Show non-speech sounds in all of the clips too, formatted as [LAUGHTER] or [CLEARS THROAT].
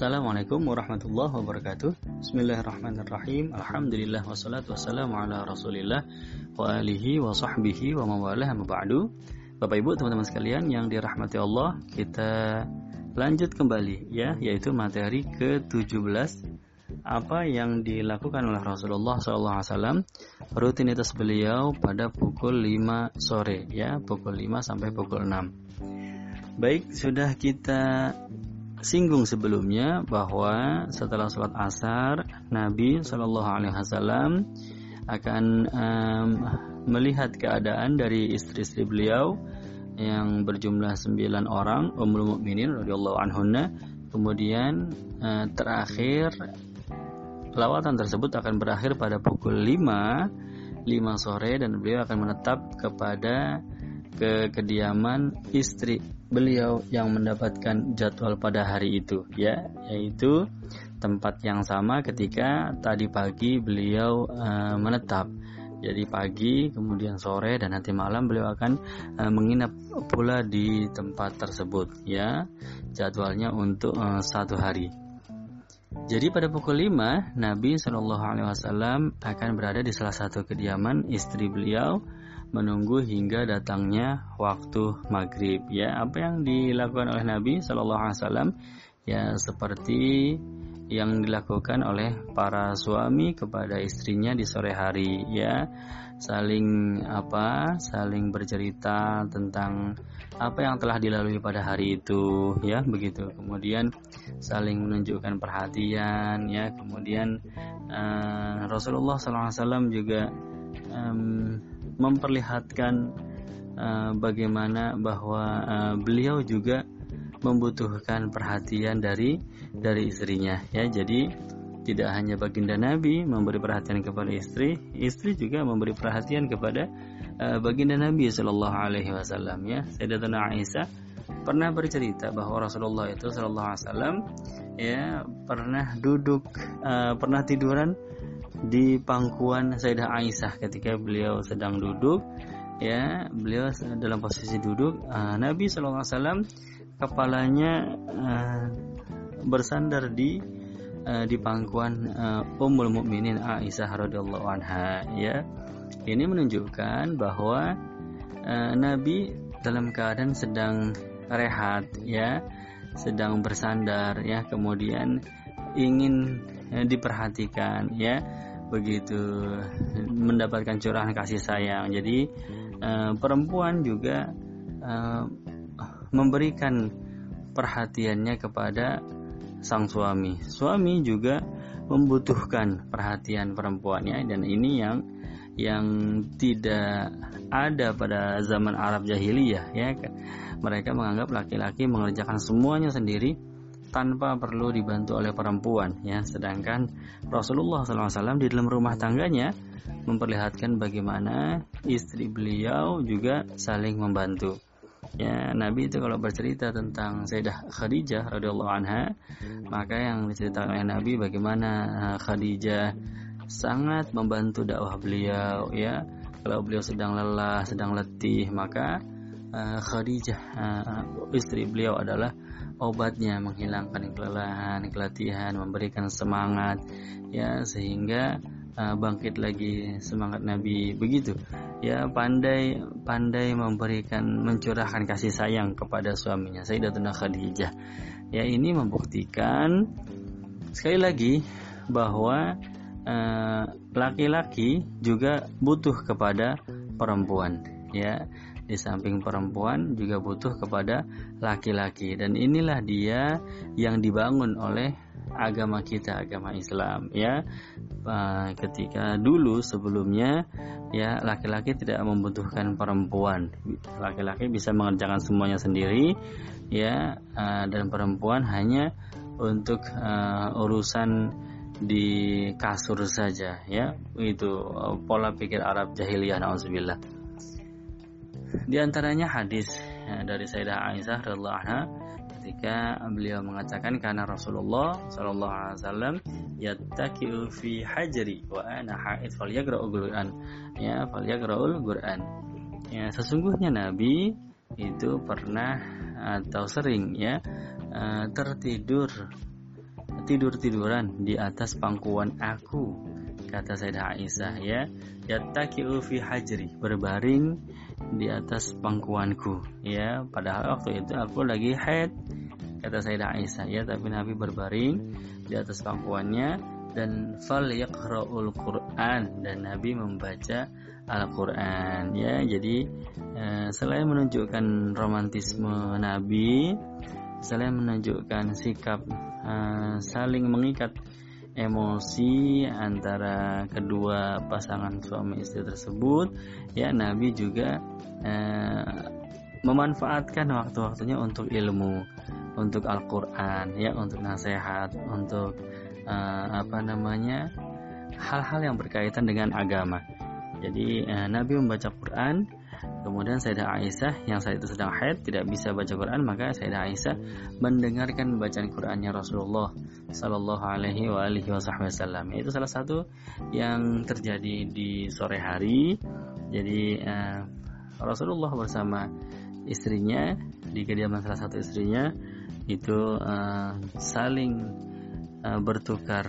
Assalamualaikum warahmatullahi wabarakatuh. Bismillahirrahmanirrahim. Alhamdulillah wassalatu wassalamu ala rasulillah Wa alihi wa sahbihi wa mawalah ba'du. Bapak ibu teman-teman sekalian yang dirahmati Allah Kita lanjut kembali ya Yaitu materi ke-17 Apa yang dilakukan oleh Rasulullah SAW Rutinitas beliau pada pukul 5 sore ya Pukul 5 sampai pukul 6 Baik, sudah kita singgung sebelumnya bahwa setelah sholat asar Nabi Shallallahu Alaihi Wasallam akan um, melihat keadaan dari istri-istri beliau yang berjumlah sembilan orang Ummul Mukminin radhiyallahu anhunna. Kemudian uh, terakhir lawatan tersebut akan berakhir pada pukul 5 5 sore dan beliau akan menetap kepada ke kediaman istri beliau yang mendapatkan jadwal pada hari itu ya yaitu tempat yang sama ketika tadi pagi beliau uh, menetap. Jadi pagi kemudian sore dan nanti malam beliau akan uh, menginap pula di tempat tersebut ya jadwalnya untuk uh, satu hari. Jadi pada pukul 5 Nabi Shallallahu Alaihi Wasallam akan berada di salah satu kediaman istri beliau menunggu hingga datangnya waktu maghrib. Ya apa yang dilakukan oleh Nabi Shallallahu Alaihi Wasallam? Ya seperti yang dilakukan oleh para suami kepada istrinya di sore hari. Ya saling apa saling bercerita tentang apa yang telah dilalui pada hari itu. Ya begitu. Kemudian saling menunjukkan perhatian. Ya kemudian uh, Rasulullah SAW juga um, memperlihatkan uh, bagaimana bahwa uh, beliau juga membutuhkan perhatian dari dari istrinya ya jadi tidak hanya baginda Nabi memberi perhatian kepada istri, istri juga memberi perhatian kepada uh, baginda Nabi Shallallahu Alaihi Wasallam ya. Sayyidatuna Aisyah pernah bercerita bahwa Rasulullah itu Shallallahu Alaihi Wasallam ya pernah duduk, uh, pernah tiduran di pangkuan Sayyidah Aisyah ketika beliau sedang duduk ya beliau dalam posisi duduk uh, Nabi SAW kepalanya uh, bersandar di uh, di pangkuan uh, Ummul Mukminin Aisyah radhiyallahu anha ya. Ini menunjukkan bahwa uh, Nabi dalam keadaan sedang rehat ya sedang bersandar ya kemudian ingin uh, diperhatikan ya begitu mendapatkan curahan kasih sayang. Jadi uh, perempuan juga uh, memberikan perhatiannya kepada sang suami. Suami juga membutuhkan perhatian perempuannya dan ini yang yang tidak ada pada zaman Arab jahiliyah ya. Mereka menganggap laki-laki mengerjakan semuanya sendiri tanpa perlu dibantu oleh perempuan ya. Sedangkan Rasulullah SAW di dalam rumah tangganya memperlihatkan bagaimana istri beliau juga saling membantu. Ya Nabi itu kalau bercerita tentang Sayyidah Khadijah radhiyallahu anha maka yang diceritakan oleh Nabi bagaimana Khadijah sangat membantu dakwah beliau ya. Kalau beliau sedang lelah sedang letih maka uh, Khadijah uh, istri beliau adalah obatnya menghilangkan kelelahan, kelatihan, memberikan semangat ya sehingga uh, bangkit lagi semangat Nabi begitu. Ya pandai pandai memberikan mencurahkan kasih sayang kepada suaminya Sayyidatuna Khadijah. Ya ini membuktikan sekali lagi bahwa uh, laki-laki uh, juga butuh kepada perempuan ya di samping perempuan juga butuh kepada laki-laki. Dan inilah dia yang dibangun oleh agama kita agama Islam ya. Ketika dulu sebelumnya ya laki-laki tidak membutuhkan perempuan. Laki-laki bisa mengerjakan semuanya sendiri ya dan perempuan hanya untuk uh, urusan di kasur saja ya. Itu pola pikir Arab jahiliyah nauzubillah di antaranya hadis ya, dari Sayyidah Aisyah radhiallahu anha ketika beliau mengatakan karena Rasulullah sallallahu alaihi wasallam yattaki'u fi hajri wa ana haid falyagra'ul Qur'an. Ya falyagra'ul Qur'an. Ya sesungguhnya Nabi itu pernah atau sering ya eh, tertidur tidur-tiduran di atas pangkuan aku kata Sayyidah Aisyah ya. Yattaki'u fi hajri berbaring di atas pangkuanku ya. Padahal waktu itu aku lagi haid kata Sayyidah Aisyah ya. Tapi Nabi berbaring di atas pangkuannya dan fal yaqra'ul Quran dan Nabi membaca Al-Quran ya. Jadi eh, selain menunjukkan romantisme Nabi selain menunjukkan sikap eh, saling mengikat emosi antara kedua pasangan suami istri tersebut. Ya Nabi juga eh, memanfaatkan waktu-waktunya untuk ilmu untuk Al-Quran ya untuk nasihat untuk eh, apa namanya hal-hal yang berkaitan dengan agama. Jadi eh, Nabi membaca Quran, kemudian Sayyidah Aisyah yang saat itu sedang haid tidak bisa baca Quran, maka Sayyidah Aisyah mendengarkan bacaan Qurannya Rasulullah Sallallahu Alaihi Wasallam. Itu salah satu yang terjadi di sore hari. Jadi eh, Rasulullah bersama istrinya di kediaman salah satu istrinya itu eh, saling eh, bertukar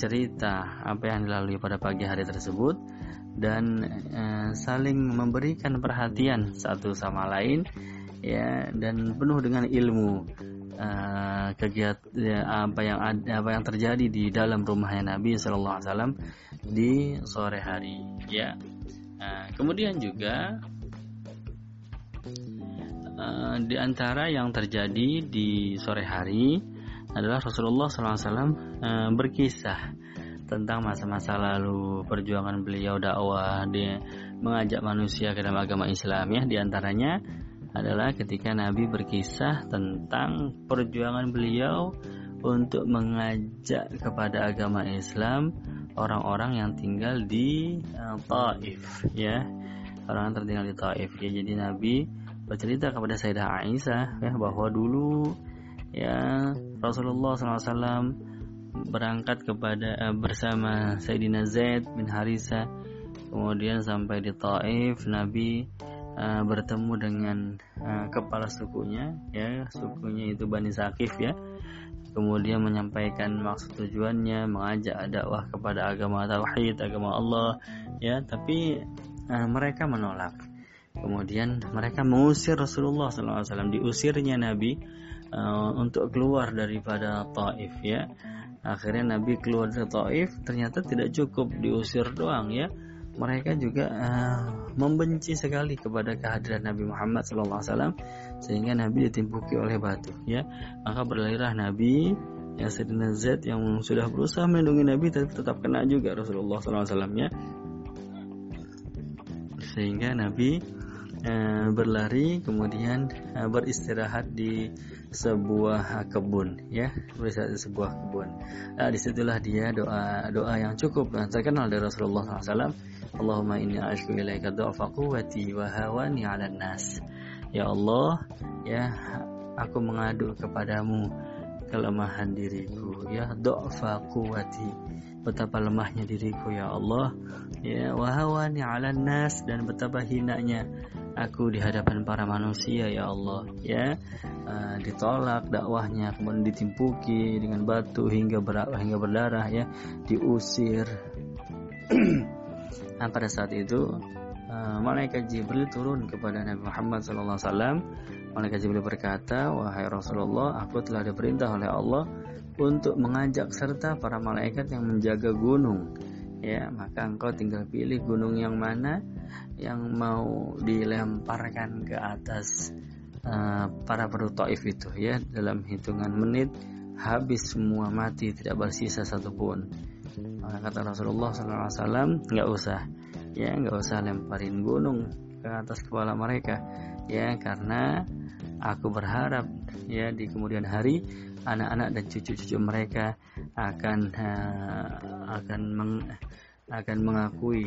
cerita apa yang dilalui pada pagi hari tersebut dan e, saling memberikan perhatian satu sama lain ya dan penuh dengan ilmu. E, kegiatan ya, apa yang ada apa yang terjadi di dalam rumahnya Nabi Shallallahu Alaihi Wasallam di sore hari ya. E, kemudian juga e, di antara yang terjadi di sore hari adalah Rasulullah SAW berkisah tentang masa-masa lalu perjuangan beliau dakwah dia mengajak manusia ke dalam agama Islam. Ya di antaranya adalah ketika Nabi berkisah tentang perjuangan beliau untuk mengajak kepada agama Islam orang-orang yang tinggal di uh, Taif. Ya orang yang tertinggal di Taif. Ya jadi Nabi bercerita kepada Sayyidah Aisyah ya bahwa dulu ya Rasulullah SAW berangkat kepada uh, bersama Sayyidina Zaid bin Harisa kemudian sampai di Taif Nabi uh, bertemu dengan uh, kepala sukunya ya sukunya itu Bani Sakif ya. Kemudian menyampaikan maksud tujuannya mengajak dakwah kepada agama tauhid agama Allah ya. Tapi uh, mereka menolak. Kemudian mereka mengusir Rasulullah SAW diusirnya Nabi uh, untuk keluar daripada Taif ya Akhirnya Nabi keluar dari Taif, ternyata tidak cukup diusir doang ya. Mereka juga uh, membenci sekali kepada kehadiran Nabi Muhammad SAW sehingga Nabi ditimpuki oleh batu ya. Maka berlarilah Nabi ya Sayyidina Zaid yang sudah berusaha melindungi Nabi tapi tetap kena juga Rasulullah SAW ya. Sehingga Nabi uh, berlari kemudian uh, beristirahat di sebuah kebun ya. Bisa sebuah kebun. Nah, di situlah dia doa doa yang cukup. Nah, terkenal dari Rasulullah SAW Allahumma inni ashku ilaika du'afa quwwati wa hawani 'ala nas ya Allah ya aku mengadu kepadamu kelemahan diriku ya du'afa quwwati betapa lemahnya diriku ya Allah. Ya wahawani 'ala nas. Dan betapa hinanya aku di hadapan para manusia ya Allah. Ya uh, ditolak dakwahnya kemudian ditimpuki dengan batu hingga ber hingga berdarah ya. Diusir. [CLEARS THROAT] Nah pada saat itu uh, malaikat Jibril turun kepada Nabi Muhammad SAW malaikat Jibril berkata wahai Rasulullah aku telah diperintah oleh Allah untuk mengajak serta para malaikat yang menjaga gunung. Ya maka engkau tinggal pilih gunung yang mana yang mau dilemparkan ke atas uh, para penduduk itu ya. Dalam hitungan menit habis semua mati tidak bersisa satupun. Maka kata Rasulullah SAW nggak usah ya nggak usah lemparin gunung ke atas kepala mereka ya karena aku berharap ya di kemudian hari anak-anak dan cucu-cucu mereka akan uh, akan meng, akan mengakui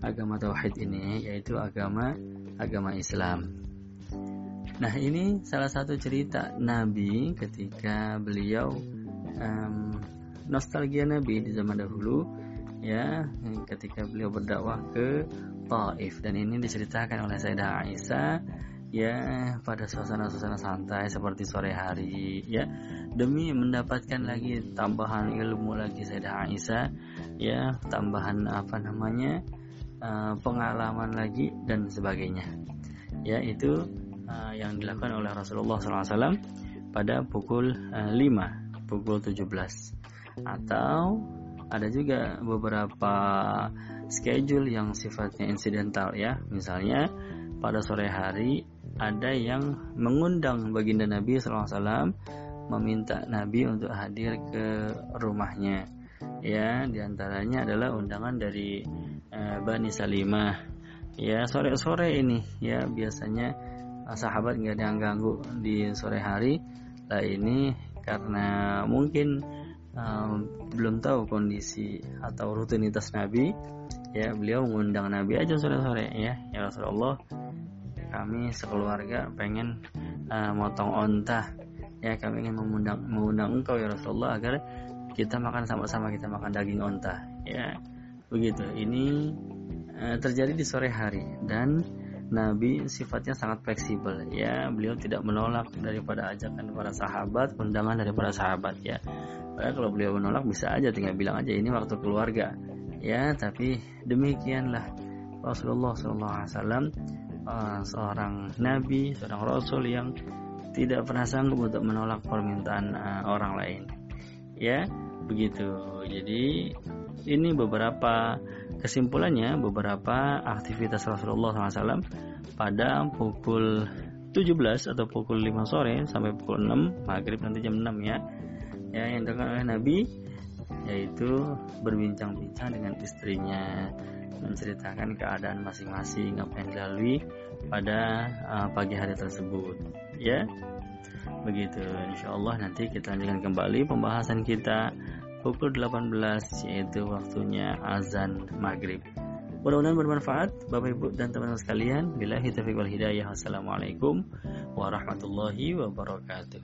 agama tauhid ini yaitu agama agama Islam. Nah, ini salah satu cerita Nabi ketika beliau um, nostalgia Nabi di zaman dahulu ya ketika beliau berdakwah ke Taif dan ini diceritakan oleh Sayyidah Aisyah ya pada suasana-suasana santai seperti sore hari ya. Demi mendapatkan lagi tambahan ilmu lagi Sayyidah Aisyah ya. Tambahan apa namanya uh, pengalaman lagi dan sebagainya. Ya itu uh, yang dilakukan oleh Rasulullah SAW pada pukul uh, 5 pukul 17 atau ada juga beberapa schedule yang sifatnya insidental ya. Misalnya pada sore hari ada yang mengundang baginda Nabi SAW meminta Nabi untuk hadir ke rumahnya. Ya di antaranya adalah undangan dari uh, Bani Salimah. Ya sore-sore ini ya biasanya uh, sahabat nggak ada yang ganggu di sore hari. Lah ini karena mungkin um, belum tahu kondisi atau rutinitas Nabi. Ya beliau mengundang Nabi aja sore-sore ya. Ya Rasulullah kami sekeluarga pengen uh, motong onta ya kami ingin mengundang mengundang engkau ya Rasulullah agar kita makan sama-sama kita makan daging onta ya begitu. Ini uh, terjadi di sore hari dan Nabi sifatnya sangat fleksibel. Ya beliau tidak menolak daripada ajakan para sahabat undangan daripada sahabat ya. Padahal kalau beliau menolak bisa aja tinggal bilang aja ini waktu keluarga. Ya tapi demikianlah Rasulullah SAW uh, seorang nabi, seorang rasul yang tidak pernah sanggup untuk menolak permintaan uh, orang lain. Ya, begitu. Jadi ini beberapa kesimpulannya, beberapa aktivitas Rasulullah SAW pada pukul 17 atau pukul 5 sore sampai pukul 6 maghrib nanti jam 6 ya ya yang dilakukan oleh Nabi yaitu berbincang-bincang dengan istrinya menceritakan keadaan masing-masing apa yang dilalui pada uh, pagi hari tersebut. Ya begitu. Insya Allah nanti kita lanjutkan kembali pembahasan kita pukul 18 yaitu waktunya azan maghrib. Mudah-mudahan bermanfaat Bapak Ibu dan teman-teman sekalian. Bila taufiq wal hidayah. Assalamualaikum warahmatullahi wabarakatuh